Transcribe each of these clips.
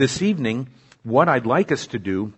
This evening, what I'd like us to do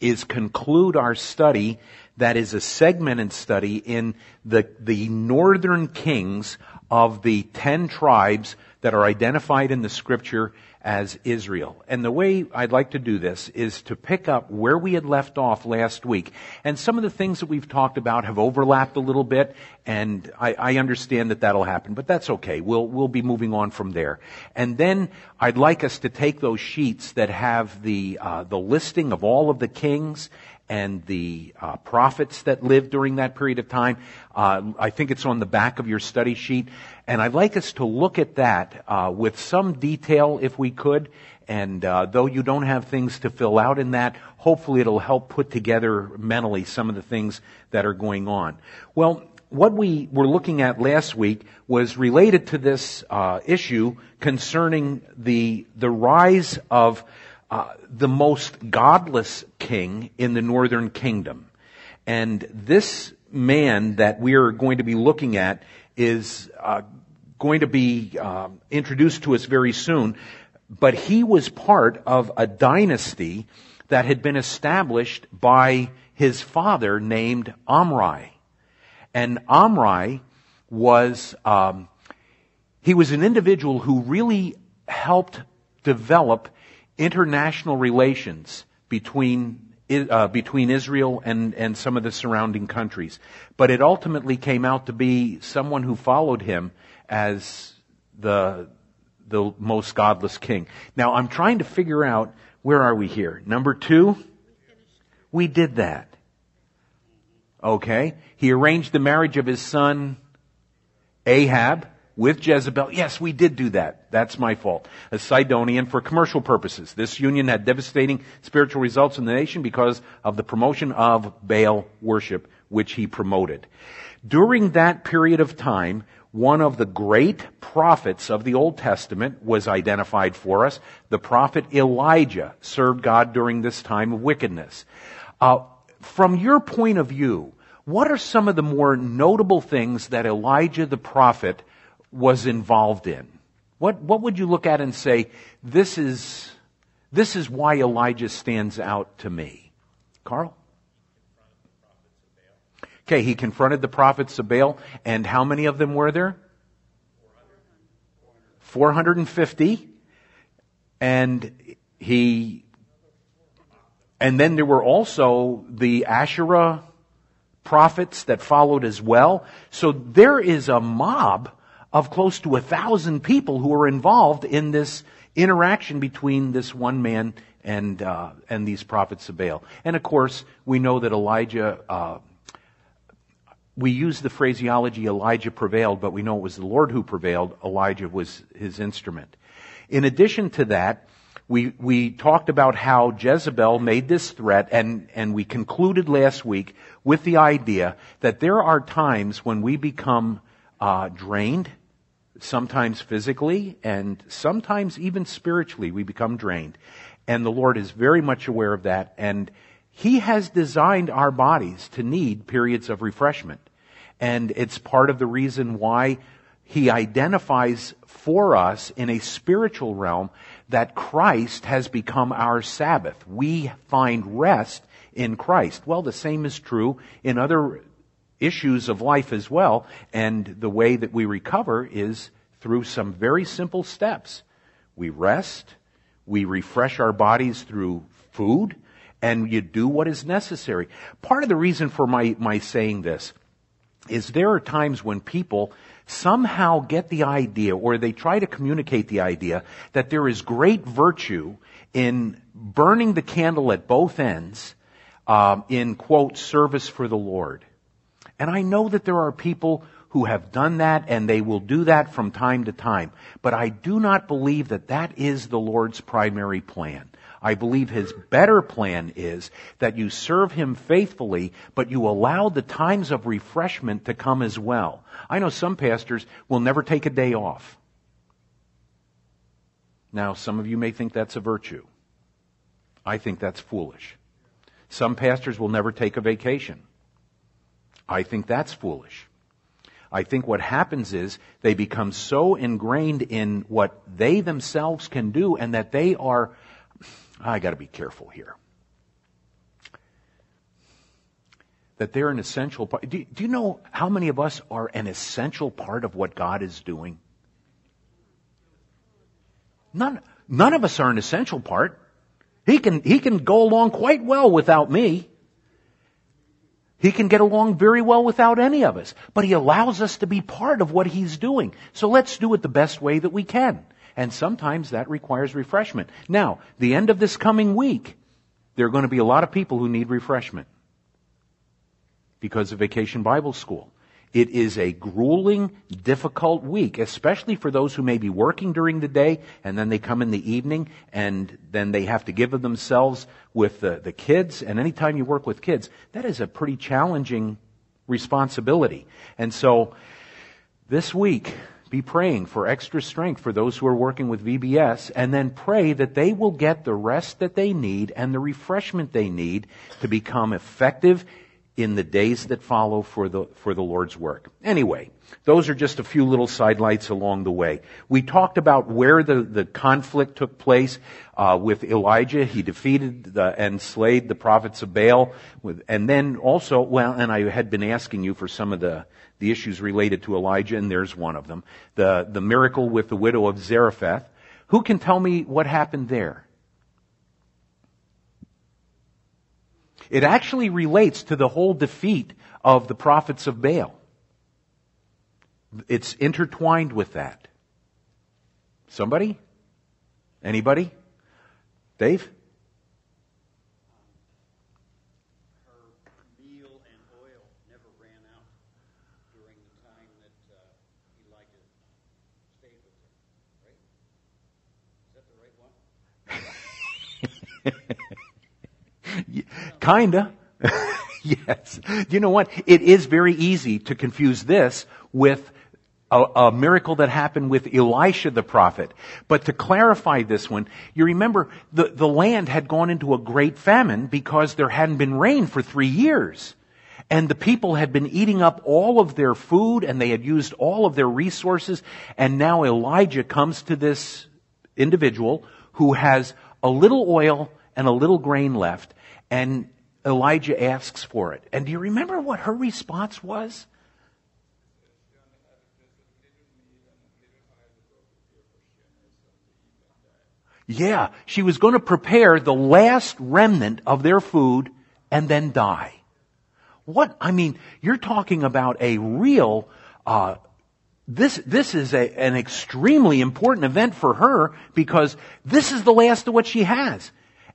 is conclude our study that is a segmented study in the, the northern kings of the ten tribes that are identified in the scripture as Israel. And the way I'd like to do this is to pick up where we had left off last week. And some of the things that we've talked about have overlapped a little bit, and I, I understand that that'll happen, but that's okay. We'll, we'll be moving on from there. And then I'd like us to take those sheets that have the, uh, the listing of all of the kings and the uh, prophets that lived during that period of time. Uh, I think it's on the back of your study sheet. And I'd like us to look at that uh, with some detail if we could. And uh, though you don't have things to fill out in that, hopefully it'll help put together mentally some of the things that are going on. Well, what we were looking at last week was related to this uh, issue concerning the the rise of uh, the most godless king in the northern kingdom. And this man that we are going to be looking at is uh, going to be uh, introduced to us very soon. But he was part of a dynasty that had been established by his father named Omri. And Omri was, um, he was an individual who really helped develop international relations between uh, between Israel and, and some of the surrounding countries. But it ultimately came out to be someone who followed him as the, the most godless king. Now I'm trying to figure out where are we here? Number two? We did that. Okay. He arranged the marriage of his son Ahab with Jezebel. Yes, we did do that. That's my fault. A Sidonian for commercial purposes. This union had devastating spiritual results in the nation because of the promotion of Baal worship, which he promoted. During that period of time, one of the great prophets of the Old Testament was identified for us. The prophet Elijah served God during this time of wickedness. Uh, from your point of view, what are some of the more notable things that Elijah the prophet was involved in? What, what would you look at and say, this is, this is why Elijah stands out to me? Carl? Okay, he confronted the prophets of Baal, and how many of them were there? 450. And he, and then there were also the Asherah prophets that followed as well. So there is a mob of close to a thousand people who are involved in this interaction between this one man and uh, and these prophets of Baal. And of course, we know that Elijah. Uh, we use the phraseology Elijah prevailed, but we know it was the Lord who prevailed. Elijah was his instrument. In addition to that, we, we talked about how Jezebel made this threat and, and we concluded last week with the idea that there are times when we become uh, drained sometimes physically and sometimes even spiritually we become drained. And the Lord is very much aware of that and He has designed our bodies to need periods of refreshment. And it's part of the reason why He identifies for us in a spiritual realm that Christ has become our Sabbath. We find rest in Christ. Well, the same is true in other issues of life as well. And the way that we recover is through some very simple steps. We rest, we refresh our bodies through food, and you do what is necessary. Part of the reason for my, my saying this is there are times when people somehow get the idea or they try to communicate the idea that there is great virtue in burning the candle at both ends um, in quote service for the Lord. And I know that there are people who have done that and they will do that from time to time. But I do not believe that that is the Lord's primary plan. I believe his better plan is that you serve him faithfully, but you allow the times of refreshment to come as well. I know some pastors will never take a day off. Now, some of you may think that's a virtue. I think that's foolish. Some pastors will never take a vacation. I think that's foolish. I think what happens is they become so ingrained in what they themselves can do and that they are I got to be careful here. That they're an essential part. Do, do you know how many of us are an essential part of what God is doing? None, none of us are an essential part. He can, he can go along quite well without me. He can get along very well without any of us. But he allows us to be part of what he's doing. So let's do it the best way that we can. And sometimes that requires refreshment. Now, the end of this coming week, there are going to be a lot of people who need refreshment because of Vacation Bible School. It is a grueling, difficult week, especially for those who may be working during the day and then they come in the evening and then they have to give of themselves with the, the kids. And anytime you work with kids, that is a pretty challenging responsibility. And so this week, be praying for extra strength for those who are working with VBS and then pray that they will get the rest that they need and the refreshment they need to become effective in the days that follow for the, for the Lord's work. Anyway, those are just a few little sidelights along the way. We talked about where the, the conflict took place uh, with Elijah. He defeated the, and slayed the prophets of Baal. With, and then also, well, and I had been asking you for some of the, the issues related to Elijah, and there's one of them. The, the miracle with the widow of Zarephath. Who can tell me what happened there? It actually relates to the whole defeat of the prophets of Baal. It's intertwined with that. Somebody? Anybody? Dave? Kinda. yes. You know what? It is very easy to confuse this with a, a, miracle that happened with Elisha the prophet. But to clarify this one, you remember the, the land had gone into a great famine because there hadn't been rain for three years. And the people had been eating up all of their food and they had used all of their resources. And now Elijah comes to this individual who has a little oil and a little grain left. And Elijah asks for it. And do you remember what her response was? Yeah, she was going to prepare the last remnant of their food and then die. What, I mean, you're talking about a real, uh, this, this is a, an extremely important event for her because this is the last of what she has.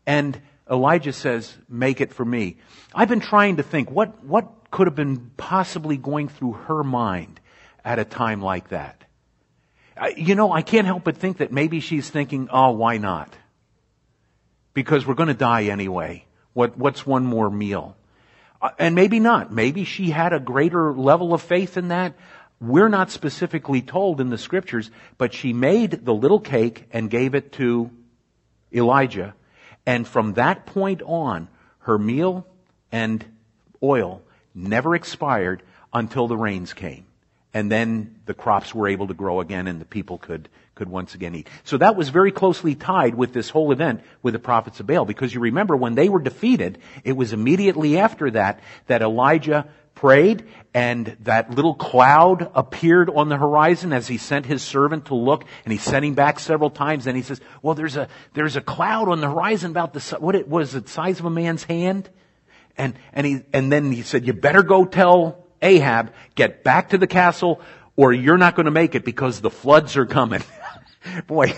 And Elijah says, make it for me. I've been trying to think what, what could have been possibly going through her mind at a time like that. You know, I can't help but think that maybe she's thinking, oh, why not? Because we're going to die anyway. What, what's one more meal? Uh, and maybe not. Maybe she had a greater level of faith in that. We're not specifically told in the scriptures, but she made the little cake and gave it to Elijah and from that point on, her meal and oil never expired until the rains came. And then the crops were able to grow again and the people could, could once again eat. So that was very closely tied with this whole event with the prophets of Baal because you remember when they were defeated, it was immediately after that that Elijah prayed and that little cloud appeared on the horizon as he sent his servant to look and he sent him back several times and he says, well, there's a, there's a cloud on the horizon about the, what it was, the size of a man's hand. And, and he, and then he said, you better go tell Ahab, get back to the castle or you're not going to make it because the floods are coming. Boy,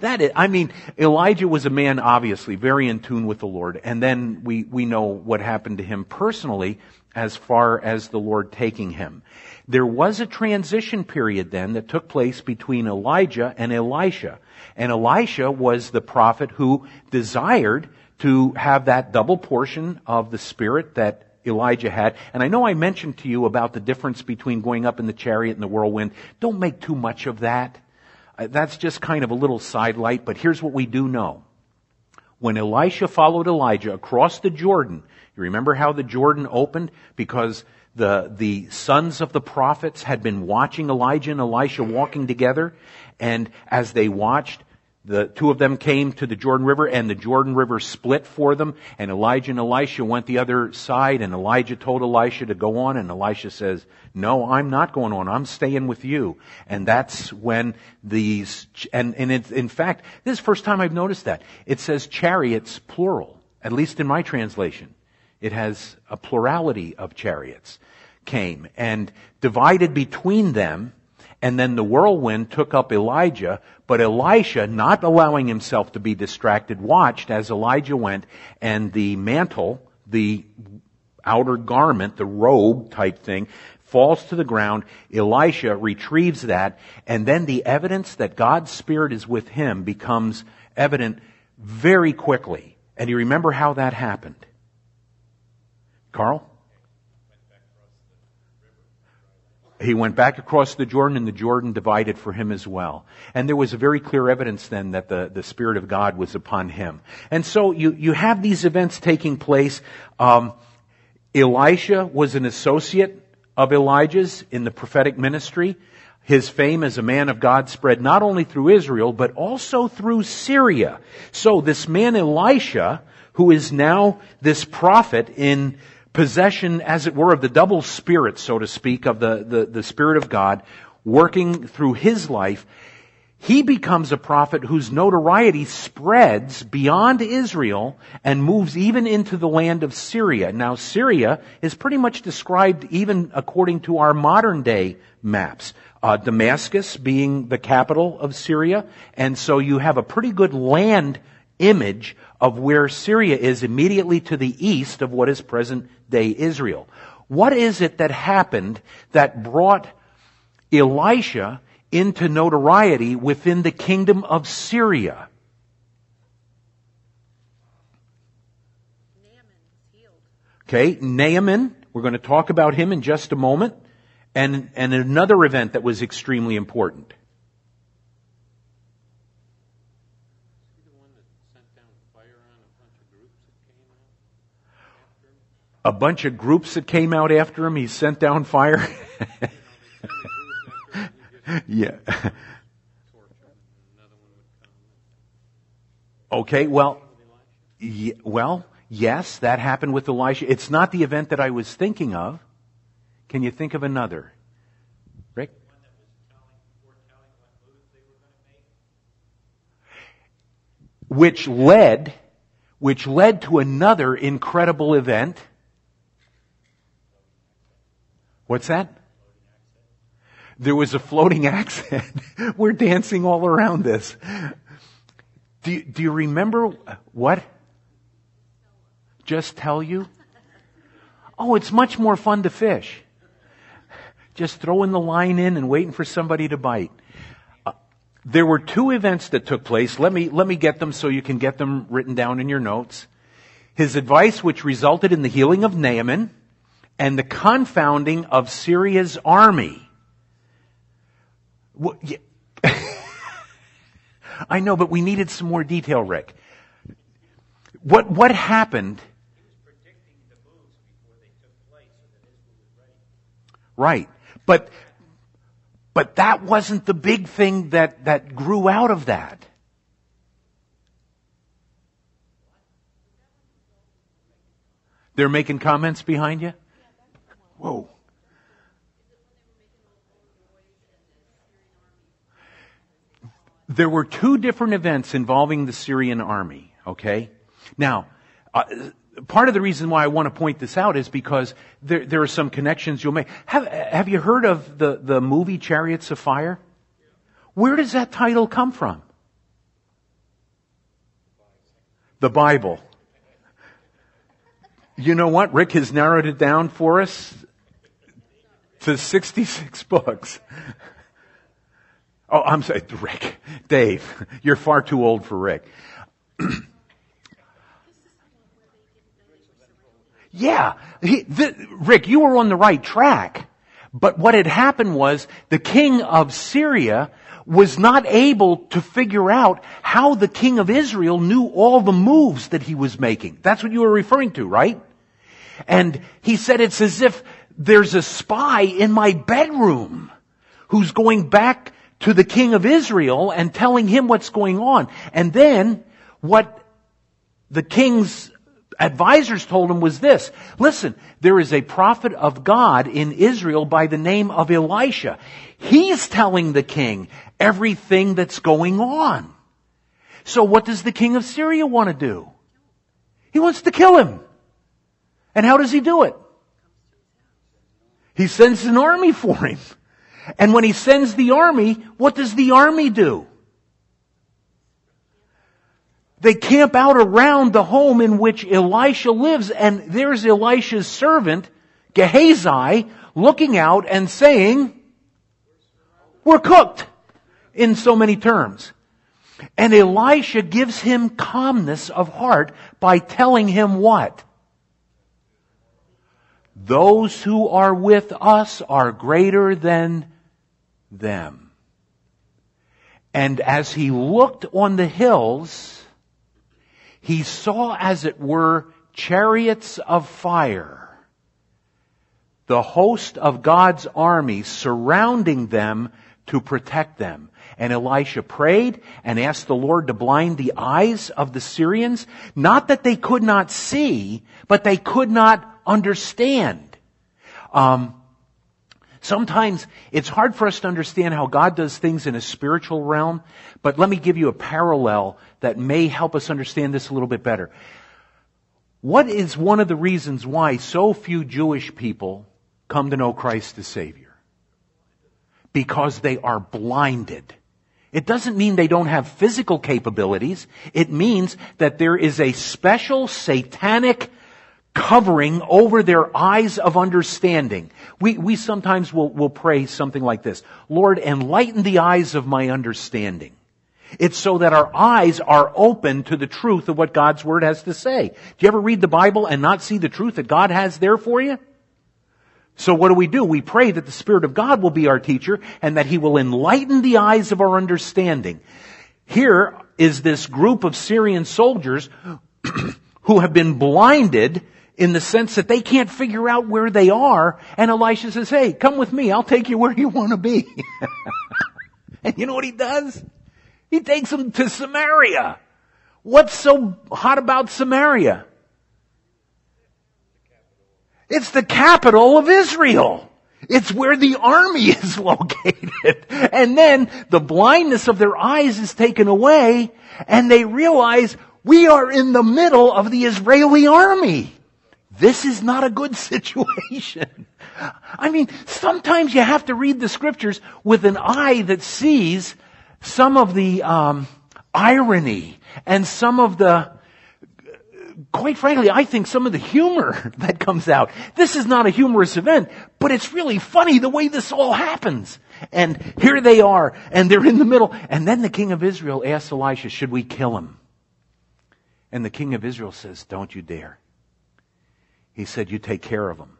that is, I mean, Elijah was a man obviously very in tune with the Lord. And then we, we know what happened to him personally as far as the Lord taking him. There was a transition period then that took place between Elijah and Elisha. And Elisha was the prophet who desired to have that double portion of the Spirit that Elijah had. And I know I mentioned to you about the difference between going up in the chariot and the whirlwind. Don't make too much of that. Uh, that's just kind of a little sidelight, but here's what we do know. When Elisha followed Elijah across the Jordan, you remember how the Jordan opened? Because the, the sons of the prophets had been watching Elijah and Elisha walking together. And as they watched, the two of them came to the Jordan River and the Jordan River split for them and Elijah and Elisha went the other side and Elijah told Elisha to go on and Elisha says, no, I'm not going on. I'm staying with you. And that's when these, and, and it, in fact, this is the first time I've noticed that. It says chariots plural, at least in my translation. It has a plurality of chariots came and divided between them and then the whirlwind took up Elijah, but Elisha, not allowing himself to be distracted, watched as Elijah went and the mantle, the outer garment, the robe type thing, falls to the ground. Elisha retrieves that and then the evidence that God's Spirit is with him becomes evident very quickly. And you remember how that happened? Carl? he went back across the Jordan and the Jordan divided for him as well. And there was a very clear evidence then that the, the Spirit of God was upon him. And so you, you have these events taking place. Um, Elisha was an associate of Elijah's in the prophetic ministry. His fame as a man of God spread not only through Israel, but also through Syria. So this man Elisha, who is now this prophet in possession, as it were, of the double spirit, so to speak, of the, the, the Spirit of God working through his life, he becomes a prophet whose notoriety spreads beyond Israel and moves even into the land of Syria. Now, Syria is pretty much described even according to our modern day maps. Uh, Damascus being the capital of Syria, and so you have a pretty good land image of where Syria is immediately to the east of what is present day Israel. What is it that happened that brought Elisha into notoriety within the kingdom of Syria? Okay, Naaman, we're going to talk about him in just a moment, and, and another event that was extremely important. A bunch of groups that came out after him. He sent down fire. yeah. Okay, well, well, yes, that happened with Elisha. It's not the event that I was thinking of. Can you think of another? Rick? Which led, which led to another incredible event What's that? There was a floating accent. We're dancing all around this. Do you, do you remember what? Just tell you? Oh, it's much more fun to fish. Just throwing the line in and waiting for somebody to bite. Uh, there were two events that took place. Let me, let me get them so you can get them written down in your notes. His advice, which resulted in the healing of Naaman, and the confounding of Syria's army. I know, but we needed some more detail, Rick. What, what happened? Right. But, but that wasn't the big thing that, that grew out of that. They're making comments behind you? Whoa. There were two different events involving the Syrian army, okay? Now, uh, part of the reason why I want to point this out is because there, there are some connections you'll make. Have, have you heard of the, the movie Chariots of Fire? Where does that title come from? The Bible. You know what? Rick has narrowed it down for us to 66 books. Oh, I'm sorry, Rick. Dave, you're far too old for Rick. yeah, he, the, Rick, you were on the right track. But what had happened was the king of Syria was not able to figure out how the king of Israel knew all the moves that he was making. That's what you were referring to, right? And he said it's as if there's a spy in my bedroom who's going back to the king of Israel and telling him what's going on. And then what the king's advisors told him was this. Listen, there is a prophet of God in Israel by the name of Elisha. He's telling the king everything that's going on. So what does the king of Syria want to do? He wants to kill him. And how does he do it? He sends an army for him. And when he sends the army, what does the army do? They camp out around the home in which Elisha lives, and there's Elisha's servant, Gehazi, looking out and saying, we're cooked, in so many terms. And Elisha gives him calmness of heart by telling him what? Those who are with us are greater than them. And as he looked on the hills, he saw, as it were, chariots of fire, the host of God's army surrounding them to protect them. And Elisha prayed and asked the Lord to blind the eyes of the Syrians, not that they could not see, but they could not understand. Um, Sometimes it's hard for us to understand how God does things in a spiritual realm, but let me give you a parallel that may help us understand this a little bit better. What is one of the reasons why so few Jewish people come to know Christ as Savior? Because they are blinded. It doesn't mean they don't have physical capabilities. It means that there is a special satanic covering over their eyes of understanding. We, we sometimes will, will pray something like this. Lord, enlighten the eyes of my understanding. It's so that our eyes are open to the truth of what God's Word has to say. Do you ever read the Bible and not see the truth that God has there for you? So what do we do? We pray that the Spirit of God will be our teacher and that He will enlighten the eyes of our understanding. Here is this group of Syrian soldiers who have been blinded in the sense that they can't figure out where they are. And Elisha says, hey, come with me. I'll take you where you want to be. and you know what he does? He takes them to Samaria. What's so hot about Samaria? It's the capital of Israel. It's where the army is located. And then the blindness of their eyes is taken away and they realize we are in the middle of the Israeli army. This is not a good situation. I mean, sometimes you have to read the scriptures with an eye that sees some of the um, irony and some of the, quite frankly, I think some of the humor that comes out. This is not a humorous event, but it's really funny the way this all happens. And here they are, and they're in the middle. And then the king of Israel asks Elisha, should we kill him? And the king of Israel says, don't you dare. He said, you take care of them.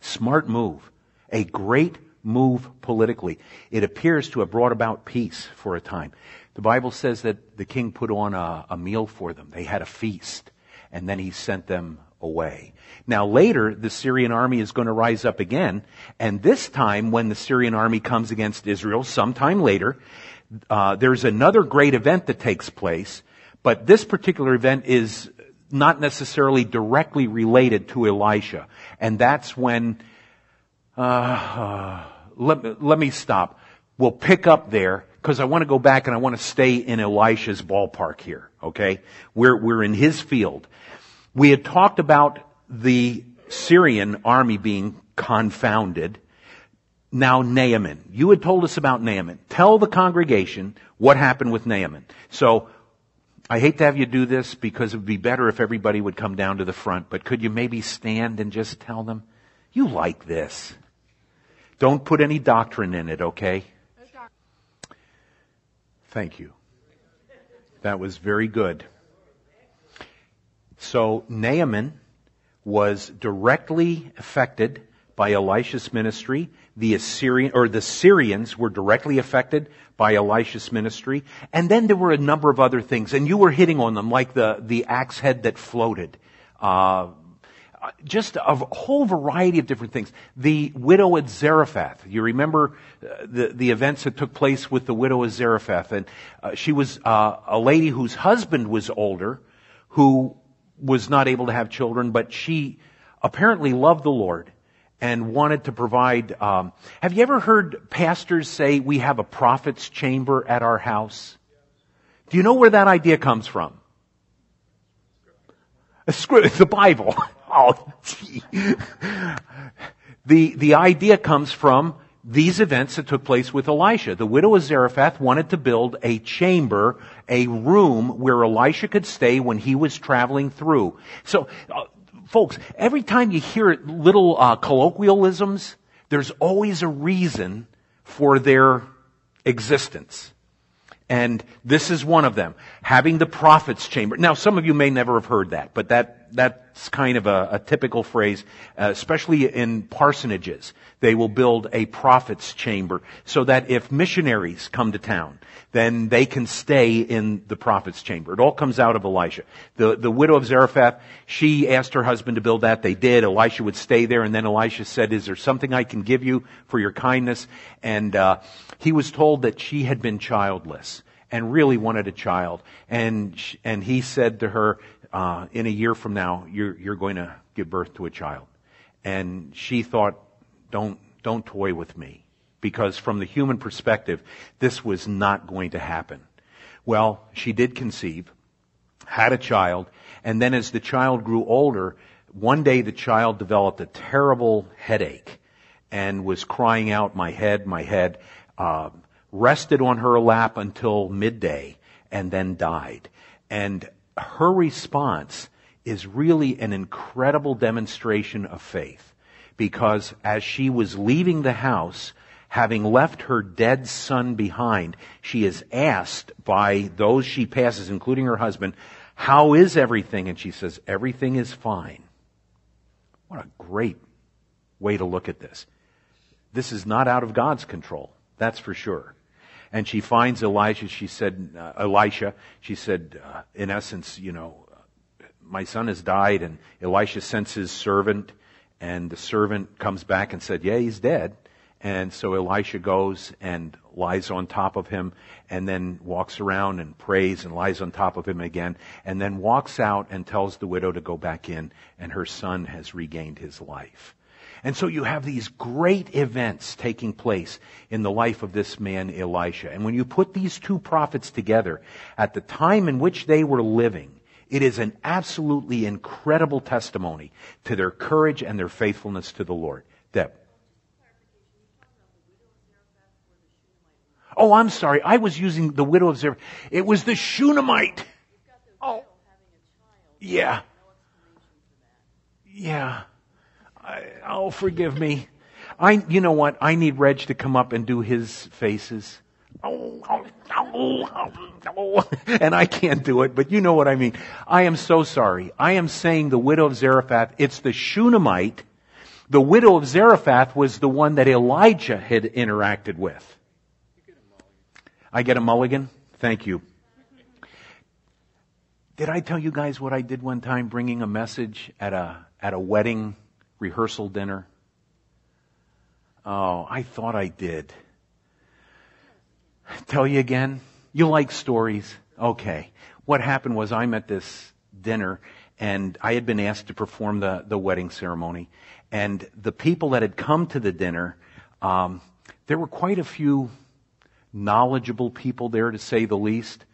Smart move. A great move politically. It appears to have brought about peace for a time. The Bible says that the king put on a, a meal for them. They had a feast. And then he sent them away. Now later, the Syrian army is going to rise up again. And this time, when the Syrian army comes against Israel, sometime later, uh, there's another great event that takes place. But this particular event is not necessarily directly related to Elisha. And that's when, uh, uh, let, let me stop. We'll pick up there because I want to go back and I want to stay in Elisha's ballpark here. Okay. We're, we're in his field. We had talked about the Syrian army being confounded. Now Naaman. You had told us about Naaman. Tell the congregation what happened with Naaman. So I hate to have you do this because it would be better if everybody would come down to the front, but could you maybe stand and just tell them, you like this? Don't put any doctrine in it, okay? Thank you. That was very good. So Naaman was directly affected by Elisha's ministry. The Assyrian, or the Syrians were directly affected by Elisha's ministry. And then there were a number of other things, and you were hitting on them, like the, the axe head that floated. Uh, just a whole variety of different things. The widow at Zarephath. You remember uh, the, the events that took place with the widow at Zarephath. And uh, she was uh, a lady whose husband was older, who was not able to have children, but she apparently loved the Lord and wanted to provide. Um, have you ever heard pastors say we have a prophet's chamber at our house? Do you know where that idea comes from? The Bible. Oh, gee. The, the idea comes from these events that took place with Elisha. The widow of Zarephath wanted to build a chamber, a room where Elisha could stay when he was traveling through. So, uh, folks, every time you hear little uh, colloquialisms, there's always a reason for their existence. And this is one of them. Having the prophet's chamber. Now, some of you may never have heard that, but that, that's kind of a, a typical phrase, uh, especially in parsonages. They will build a prophet's chamber so that if missionaries come to town, then they can stay in the prophet's chamber. It all comes out of Elisha. The, the widow of Zarephath, she asked her husband to build that. They did. Elisha would stay there, and then Elisha said, is there something I can give you for your kindness? And, uh, he was told that she had been childless and really wanted a child. And, and he said to her, uh, in a year from now, you're, you're going to give birth to a child. And she thought, don't, don't toy with me. Because from the human perspective, this was not going to happen. Well, she did conceive, had a child, and then as the child grew older, one day the child developed a terrible headache and was crying out, my head, my head uh, rested on her lap until midday and then died. And her response is really an incredible demonstration of faith because as she was leaving the house, having left her dead son behind, she is asked by those she passes, including her husband, how is everything? And she says, everything is fine. What a great way to look at this. This is not out of God's control. That's for sure. And she finds Elijah. She said, uh, Elisha, she said, uh, in essence, you know, my son has died and Elisha sends his servant and the servant comes back and said, yeah, he's dead. And so Elisha goes and lies on top of him and then walks around and prays and lies on top of him again and then walks out and tells the widow to go back in and her son has regained his life. And so you have these great events taking place in the life of this man Elisha. And when you put these two prophets together at the time in which they were living, it is an absolutely incredible testimony to their courage and their faithfulness to the Lord. Deb. Oh, I'm sorry. I was using the widow of Zarephath. It was the Shunammite. Oh. Yeah. Yeah. I, oh, forgive me. I, you know what? I need Reg to come up and do his faces. Oh, oh, oh, oh, and I can't do it, but you know what I mean. I am so sorry. I am saying the widow of Zarephath. It's the Shunammite. The widow of Zarephath was the one that Elijah had interacted with. I get a mulligan? Thank you. Did I tell you guys what I did one time bringing a message at a, at a wedding rehearsal dinner? Oh, I thought I did. Tell you again? You like stories? Okay. What happened was I'm at this dinner and I had been asked to perform the, the wedding ceremony. And the people that had come to the dinner, um, there were quite a few knowledgeable people there to say the least.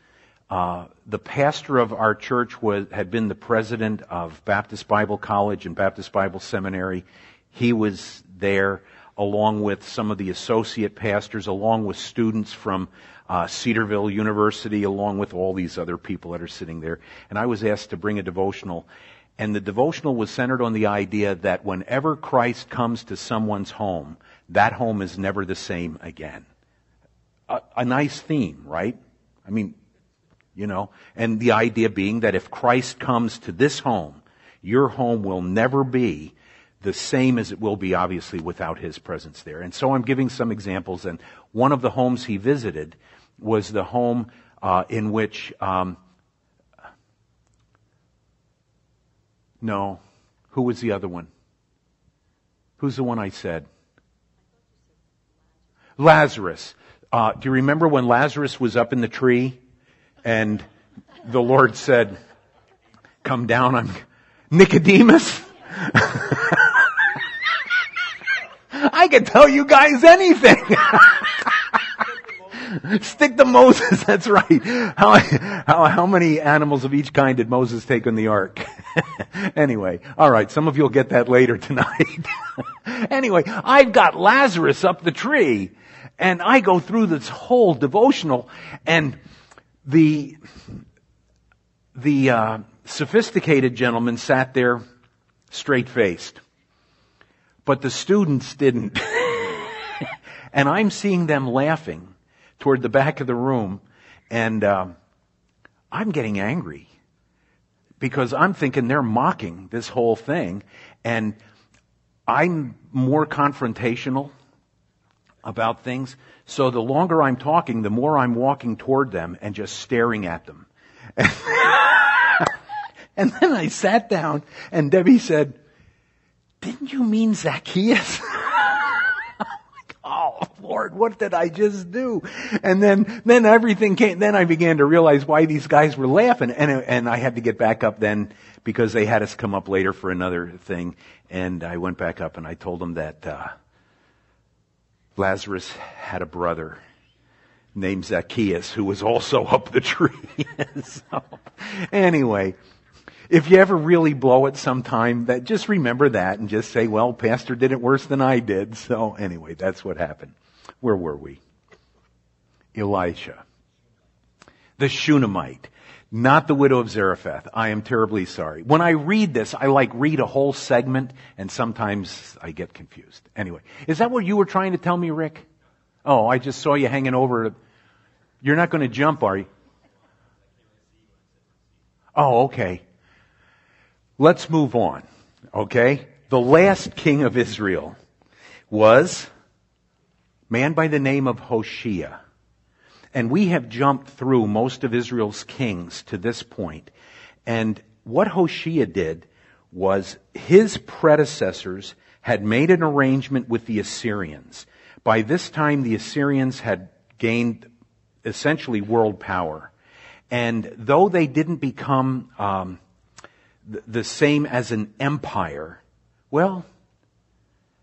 Uh, the pastor of our church was, had been the president of Baptist Bible College and Baptist Bible Seminary. He was there along with some of the associate pastors, along with students from uh, Cedarville University, along with all these other people that are sitting there. And I was asked to bring a devotional. And the devotional was centered on the idea that whenever Christ comes to someone's home, that home is never the same again. A, a nice theme, right? I mean, you know, and the idea being that if Christ comes to this home, your home will never be the same as it will be obviously without his presence there. And so I'm giving some examples and one of the homes he visited was the home uh, in which um, no Who was the other one? Who's the one I said? Lazarus. Uh, do you remember when Lazarus was up in the tree and the Lord said, come down on Nicodemus? I can tell you guys anything. Stick to Moses, that's right. How, how, how many animals of each kind did Moses take in the ark? anyway, alright, some of you will get that later tonight. anyway, I've got Lazarus up the tree, and I go through this whole devotional, and the, the, uh, sophisticated gentleman sat there straight faced. But the students didn't. and I'm seeing them laughing toward the back of the room, and uh, I'm getting angry because I'm thinking they're mocking this whole thing, and I'm more confrontational about things. So the longer I'm talking, the more I'm walking toward them and just staring at them. and then I sat down, and Debbie said, "Didn't you mean Zacchaeus?" oh Lord, what did I just do? And then, then everything came, then I began to realize why these guys were laughing and, and I had to get back up then because they had us come up later for another thing and I went back up and I told them that, uh, Lazarus had a brother named Zacchaeus who was also up the tree. so, anyway, if you ever really blow it sometime, that just remember that and just say, well, pastor did it worse than I did. So anyway, that's what happened. Where were we? Elisha. The Shunammite. Not the widow of Zarephath. I am terribly sorry. When I read this, I like read a whole segment and sometimes I get confused. Anyway, is that what you were trying to tell me, Rick? Oh, I just saw you hanging over. You're not going to jump, are you? Oh, okay. Let's move on. Okay? The last king of Israel was man by the name of Hoshea. And we have jumped through most of Israel's kings to this point. And what Hoshea did was his predecessors had made an arrangement with the Assyrians. By this time, the Assyrians had gained essentially world power. And though they didn't become um, the same as an empire? Well,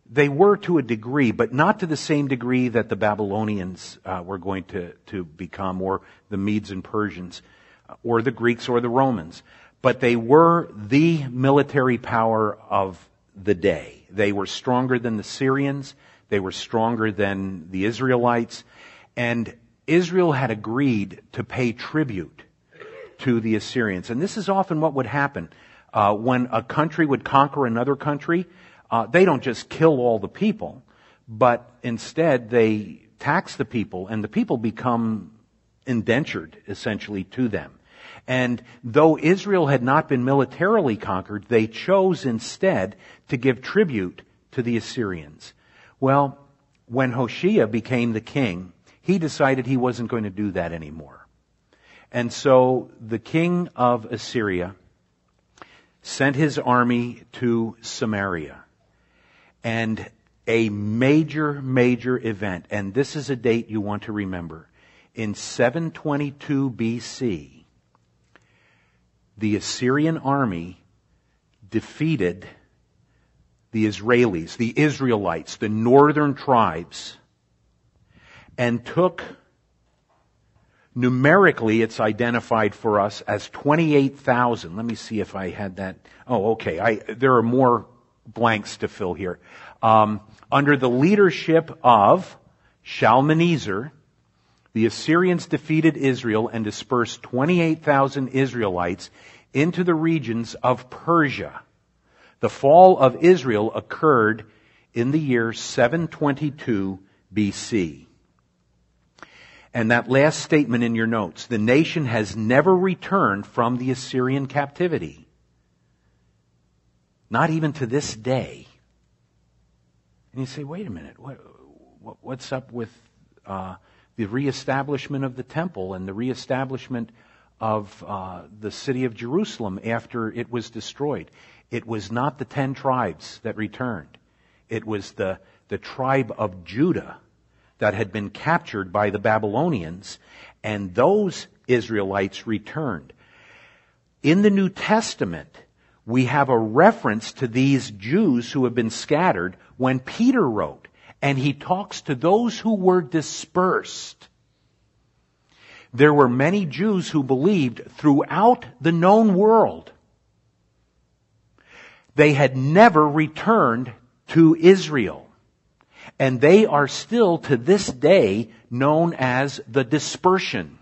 they were to a degree, but not to the same degree that the Babylonians uh, were going to, to become, or the Medes and Persians, uh, or the Greeks or the Romans. But they were the military power of the day. They were stronger than the Syrians. They were stronger than the Israelites. And Israel had agreed to pay tribute to the Assyrians. And this is often what would happen uh, when a country would conquer another country, uh, they don't just kill all the people, but instead they tax the people, and the people become indentured essentially to them. And though Israel had not been militarily conquered, they chose instead to give tribute to the Assyrians. Well, when Hoshea became the king, he decided he wasn't going to do that anymore. And so the king of Assyria sent his army to Samaria. And a major, major event, and this is a date you want to remember. In 722 BC, the Assyrian army defeated the Israelis, the Israelites, the northern tribes, and took Numerically, it's identified for us as 28,000. Let me see if I had that. Oh, okay. I, there are more blanks to fill here. Um, under the leadership of Shalmaneser, the Assyrians defeated Israel and dispersed 28,000 Israelites into the regions of Persia. The fall of Israel occurred in the year 722 BC. And that last statement in your notes, the nation has never returned from the Assyrian captivity. Not even to this day. And you say, wait a minute, what, what, what's up with uh, the reestablishment of the temple and the reestablishment of uh, the city of Jerusalem after it was destroyed? It was not the ten tribes that returned. It was the, the tribe of Judah that had been captured by the Babylonians, and those Israelites returned. In the New Testament, we have a reference to these Jews who have been scattered when Peter wrote, and he talks to those who were dispersed. There were many Jews who believed throughout the known world. They had never returned to Israel. And they are still to this day known as the dispersion.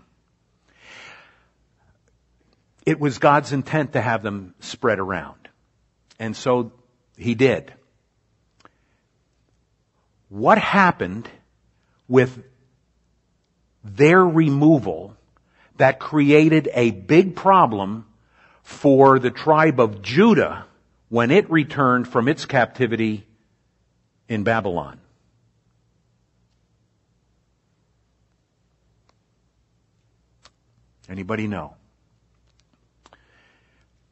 It was God's intent to have them spread around. And so he did. What happened with their removal that created a big problem for the tribe of Judah when it returned from its captivity in Babylon. Anybody know?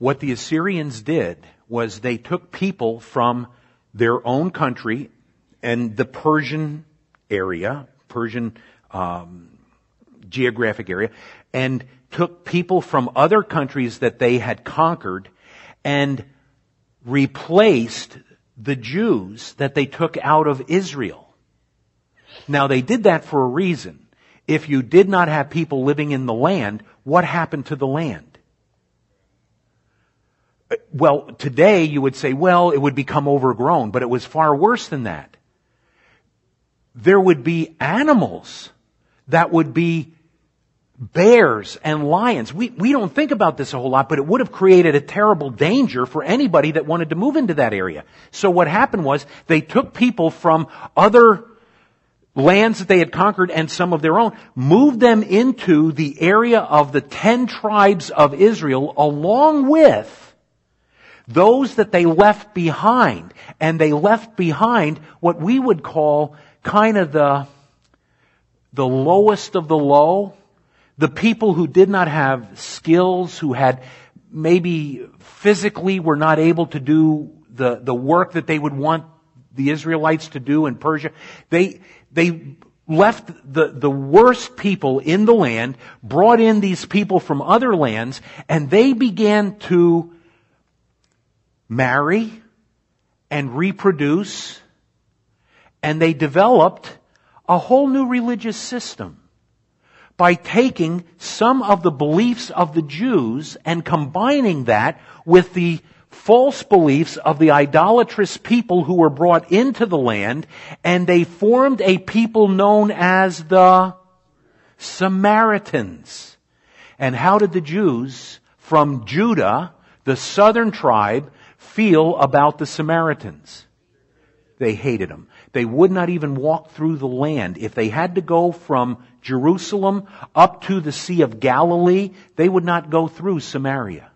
What the Assyrians did was they took people from their own country and the Persian area, Persian um, geographic area, and took people from other countries that they had conquered and replaced the Jews that they took out of Israel. Now they did that for a reason. If you did not have people living in the land, what happened to the land? Well, today you would say, well, it would become overgrown, but it was far worse than that. There would be animals that would be bears and lions. We, we don't think about this a whole lot, but it would have created a terrible danger for anybody that wanted to move into that area. So what happened was they took people from other lands that they had conquered and some of their own, moved them into the area of the ten tribes of Israel along with those that they left behind. And they left behind what we would call kind of the, the lowest of the low the people who did not have skills, who had maybe physically were not able to do the, the work that they would want the Israelites to do in Persia, they, they left the, the worst people in the land, brought in these people from other lands, and they began to marry and reproduce, and they developed a whole new religious system by taking some of the beliefs of the Jews and combining that with the false beliefs of the idolatrous people who were brought into the land, and they formed a people known as the Samaritans. And how did the Jews from Judah, the southern tribe, feel about the Samaritans? They hated them. They would not even walk through the land. If they had to go from Jerusalem up to the Sea of Galilee, they would not go through Samaria.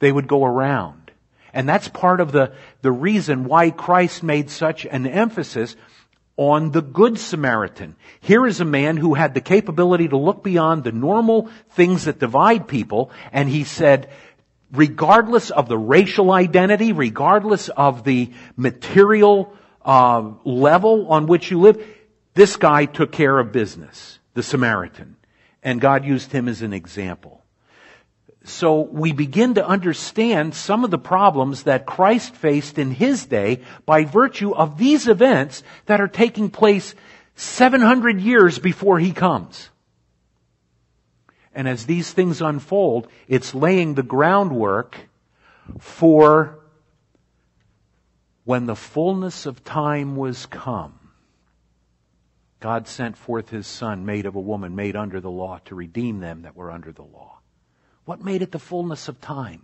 They would go around. And that's part of the, the reason why Christ made such an emphasis on the Good Samaritan. Here is a man who had the capability to look beyond the normal things that divide people, and he said, regardless of the racial identity, regardless of the material uh, level on which you live, this guy took care of business, the Samaritan, and God used him as an example. So we begin to understand some of the problems that Christ faced in his day by virtue of these events that are taking place 700 years before he comes. And as these things unfold, it's laying the groundwork for when the fullness of time was come God sent forth his son, made of a woman, made under the law, to redeem them that were under the law. What made it the fullness of time?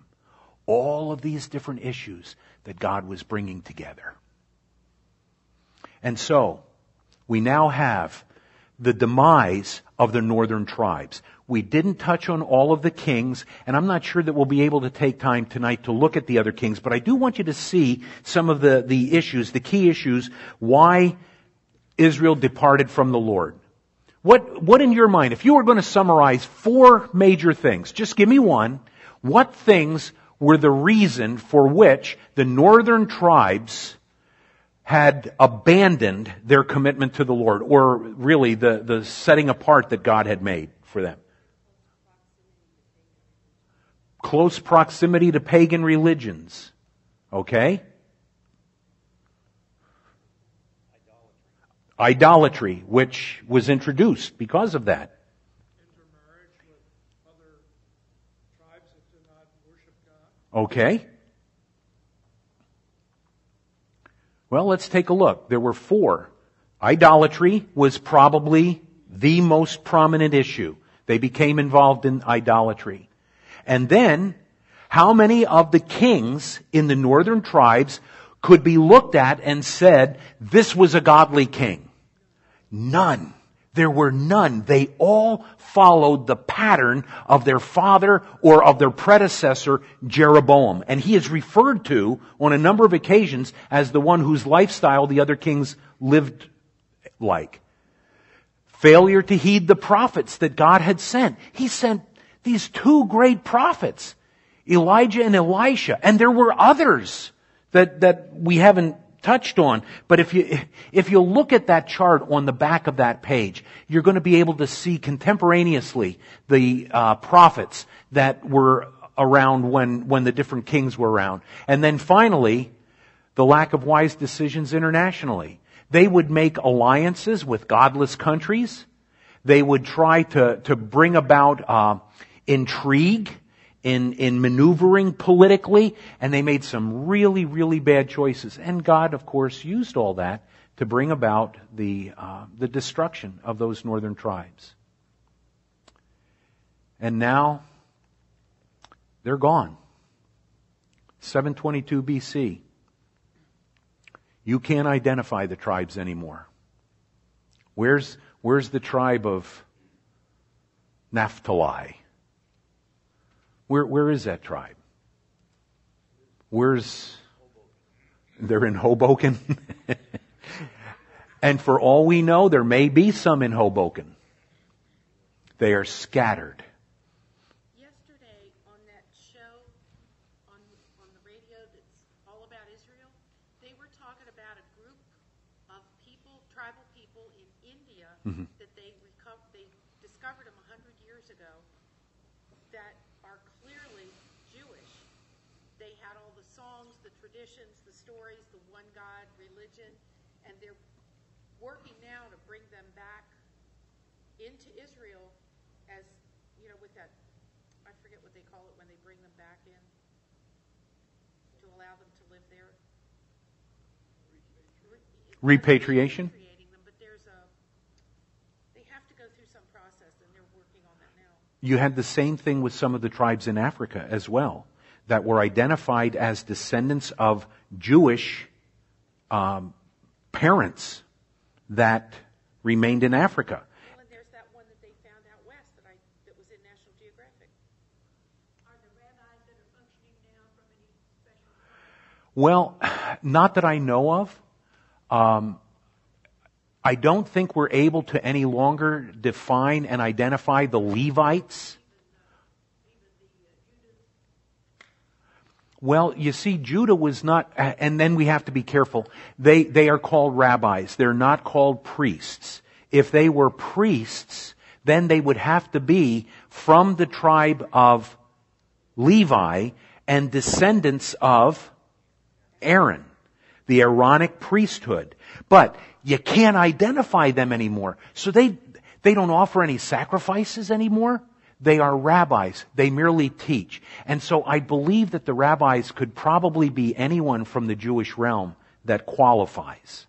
All of these different issues that God was bringing together. And so, we now have the demise of the northern tribes. We didn't touch on all of the kings, and I'm not sure that we'll be able to take time tonight to look at the other kings, but I do want you to see some of the, the issues, the key issues, why Israel departed from the Lord. What, what in your mind, if you were going to summarize four major things, just give me one, what things were the reason for which the northern tribes had abandoned their commitment to the Lord, or really the, the setting apart that God had made for them. Close proximity to pagan religions. Okay? Idolatry, which was introduced because of that. Okay. Well, let's take a look. There were four. Idolatry was probably the most prominent issue. They became involved in idolatry. And then, how many of the kings in the northern tribes could be looked at and said, this was a godly king? None. There were none. They all followed the pattern of their father or of their predecessor, Jeroboam. And he is referred to on a number of occasions as the one whose lifestyle the other kings lived like. Failure to heed the prophets that God had sent. He sent these two great prophets, Elijah and Elisha, and there were others that, that we haven't touched on. But if you, if you look at that chart on the back of that page, you're going to be able to see contemporaneously the uh, prophets that were around when, when the different kings were around. And then finally, the lack of wise decisions internationally. They would make alliances with godless countries. They would try to, to bring about uh, intrigue in, in maneuvering politically, and they made some really, really bad choices. And God, of course, used all that to bring about the, uh, the destruction of those northern tribes. And now, they're gone. 722 BC. You can't identify the tribes anymore. Where's, where's the tribe of Naphtali? Where, where is that tribe? Where's, they're in Hoboken? and for all we know, there may be some in Hoboken. They are scattered. Yesterday on that show on, on the radio that's all about Israel, they were talking about a group of people, tribal people in India, Mhm. that they reco- they discovered them a hundred years ago, that are clearly Jewish. They had all the songs, the traditions, the stories, the one God religion, and they're working now to bring them back into Israel as, you know, with that, I forget what they call it when they bring them back in, to allow them to live there. Re- Repatriation? Repatriating them, but there's a, they have to go through some process, and they're working on that now. You had the same thing with some of the tribes in Africa as well, that were identified as descendants of Jewish um, parents that remained in Africa. Well, that that they found out west that I, that was in National Geographic. Are the rabbis that are functioning now from any special? Well, not that I know of. Um, I don't think we're able to any longer define and identify the Levites. Well, you see, Judah was not, and then we have to be careful. They, they are called rabbis. They're not called priests. If they were priests, then they would have to be from the tribe of Levi and descendants of Aaron, the Aaronic priesthood. But you can't identify them anymore. So they, they don't offer any sacrifices anymore. They are rabbis. They merely teach. And so I believe that the rabbis could probably be anyone from the Jewish realm that qualifies.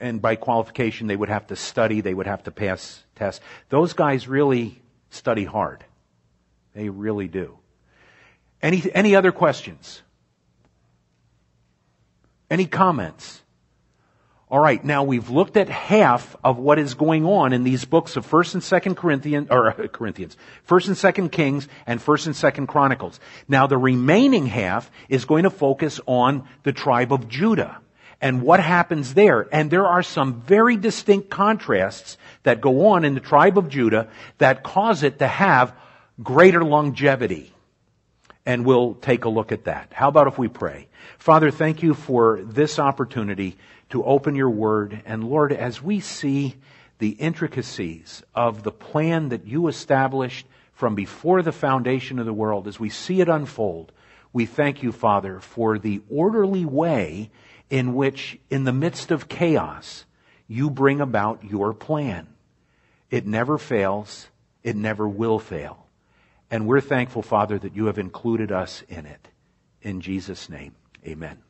And by qualification, they would have to study, they would have to pass tests. Those guys really study hard. They really do. Any, any other questions? Any comments? All right, now we've looked at half of what is going on in these books of 1st and 2nd Corinthians, or uh, Corinthians, 1st and 2nd Kings and 1st and 2nd Chronicles. Now the remaining half is going to focus on the tribe of Judah and what happens there. And there are some very distinct contrasts that go on in the tribe of Judah that cause it to have greater longevity. And we'll take a look at that. How about if we pray? Father, thank you for this opportunity to open your word. And Lord, as we see the intricacies of the plan that you established from before the foundation of the world, as we see it unfold, we thank you, Father, for the orderly way in which, in the midst of chaos, you bring about your plan. It never fails. It never will fail. And we're thankful, Father, that you have included us in it. In Jesus' name, amen.